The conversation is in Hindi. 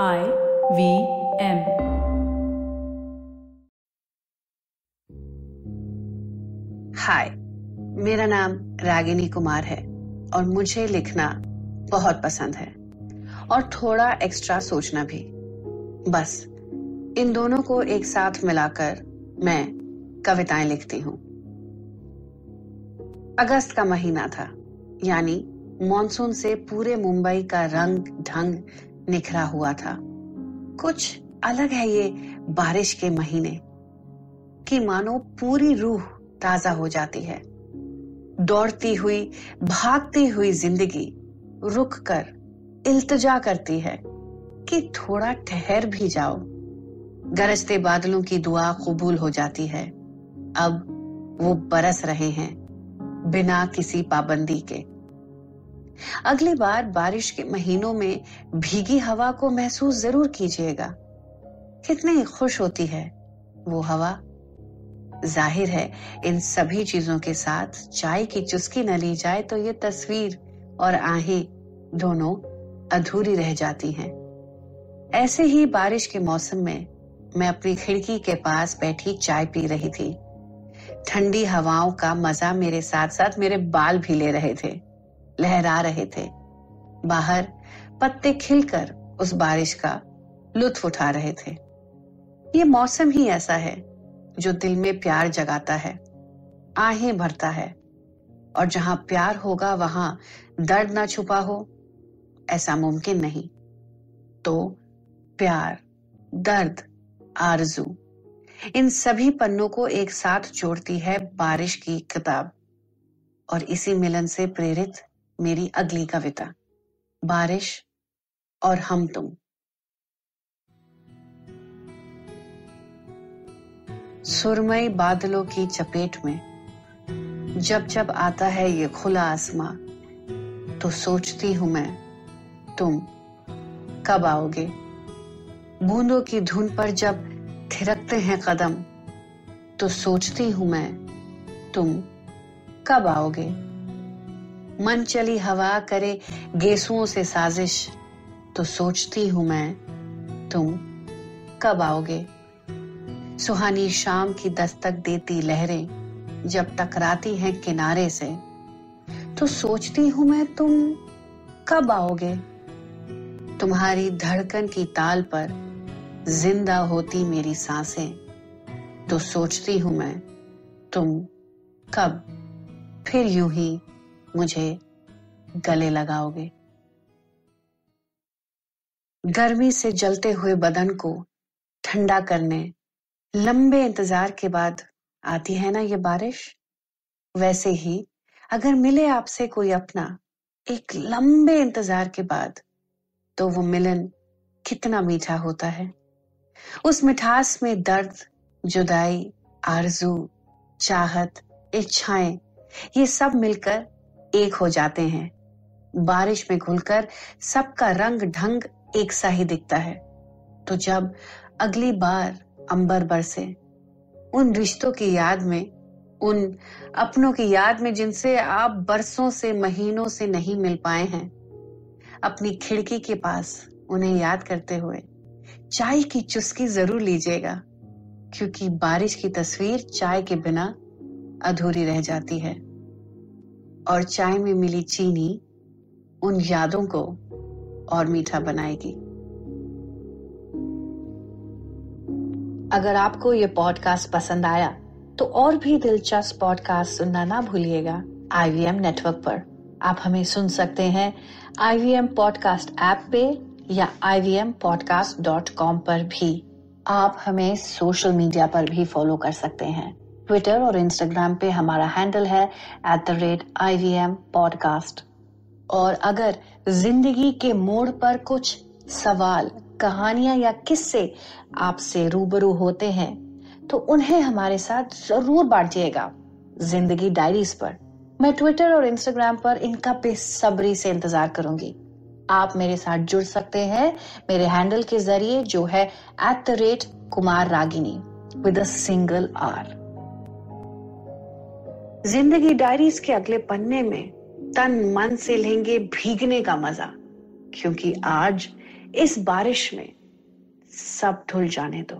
I V M. हाय मेरा नाम रागिनी कुमार है और मुझे लिखना बहुत पसंद है और थोड़ा एक्स्ट्रा सोचना भी बस, इन दोनों को एक साथ मिलाकर मैं कविताएँ लिखती हूँ अगस्त का महीना था, यानी मॉनसून से पूरे मुंबई का रंग ढंग निखरा हुआ था। कुछ अलग है ये बारिश के महीने कि मानो पूरी रूह ताज़ा हो जाती है। दौड़ती हुई, भागती हुई ज़िंदगी रुक कर इल्तजा करती है कि थोड़ा ठहर भी जाओ। गरजते बादलों की दुआ कबूल हो जाती है। अब वो बरस रहे हैं बिना किसी पाबंदी के। अगली बार बारिश के महीनों में भीगी हवा को महसूस ज़रूर कीजिएगा। कितनी खुश होती है वो हवा। ज़ाहिर है, इन सभी चीज़ों के साथ चाय की चुस्की न ली जाए तो ये तस्वीर और आहें दोनों अधूरी रह जाती हैं। ऐसे ही बारिश के मौसम में मैं अपनी खिड़की के पास बैठी चाय पी रही थी। ठंडी हवाओं का मज़ा मेरे साथ साथ मेरे बाल भी ले रहे थे। लहरा रहे थे। बाहर पत्ते खिलकर उस बारिश का लुत्फ उठा रहे थे। ये मौसम ही ऐसा है जो दिल में प्यार जगाता है, आहें भरता है, और जहाँ प्यार होगा वहाँ दर्द ना छुपा हो, ऐसा मुमकिन नहीं। तो प्यार, दर्द, आरज़ू, इन सभी पन्नों को एक साथ जोड़ती है बारिश की किताब, और इसी मिलन से प्रेरित मेरी अगली कविता, बारिश और हम तुम। सुरमई बादलों की चपेट में, जब जब आता है ये खुला आसमां तो सोचती हूँ मैं, तुम कब आओगे? बूंदों की धुन पर जब थिरकते हैं कदम तो सोचती हूँ मैं, तुम कब आओगे? मन चली हवा करे गेसुओं से साजिश तो सोचती हूँ मैं, तुम कब आओगे? सुहानी शाम की दस्तक देती लहरें, जब टकराती हैं किनारे से। तो सोचती हूँ मैं, तुम कब आओगे? तुम्हारी धड़कन की ताल पर ज़िंदा होती मेरी साँसें। तो सोचती हूँ मैं, तुम कब फिर यूँ ही मुझे गले लगाओगे। गर्मी से जलते हुए बदन को ठंडा करने लंबे इंतज़ार के बाद आती है ना ये बारिश? वैसे ही अगर मिले आपसे कोई अपना एक लंबे इंतज़ार के बाद तो वो मिलन कितना मीठा होता है। उस मिठास में दर्द, जुदाई, आरज़ू, चाहत, इच्छाएँ, ये सब मिलकर एक हो जाते हैं। बारिश में घुलकर सबका रंग ढंग एक सा ही दिखता है। तो जब अगली बार अंबर बरसे, उन रिश्तों की याद में, उन अपनों की याद में जिनसे आप बरसों से, महीनों से नहीं मिल पाए हैं, अपनी खिड़की के पास उन्हें याद करते हुए, चाय की चुस्की ज़रूर लीजिएगा, क्योंकि बारिश की तस्वीर चाय के बिना अधूरी रह जाती है। और चाय में मिली चीनी उन यादों को और मीठा बनाएगी। अगर आपको ये पॉडकास्ट पसंद आया तो और भी दिलचस्प पॉडकास्ट सुनना ना भूलिएगा आईवीएम नेटवर्क पर। आप हमें सुन सकते हैं आईवीएम पॉडकास्ट ऐप पे या ivmpodcast.com पर भी। आप हमें सोशल मीडिया पर भी फॉलो कर सकते हैं। ट्विटर और इंस्टाग्राम पे हमारा हैंडल है at the rate I V M podcast और अगर ज़िंदगी के मोड़ पर कुछ सवाल, कहानियाँ या किस्से आपसे रूबरू होते हैं तो उन्हें हमारे साथ ज़रूर बांटिएगा ज़िंदगी डायरीज पर। मैं ट्विटर और इंस्टाग्राम पर इनका बेसब्री से इंतज़ार करूँगी। आप मेरे साथ जुड़ सकते हैं मेरे हैंडल के ज़रिए जो है at the rate Kumar Ragini with single R Zindagi diaries के अगले पन्ने में तन मन से लेंगे भीगने का मज़ा, क्योंकि आज इस बारिश में सब धुल जाने दो।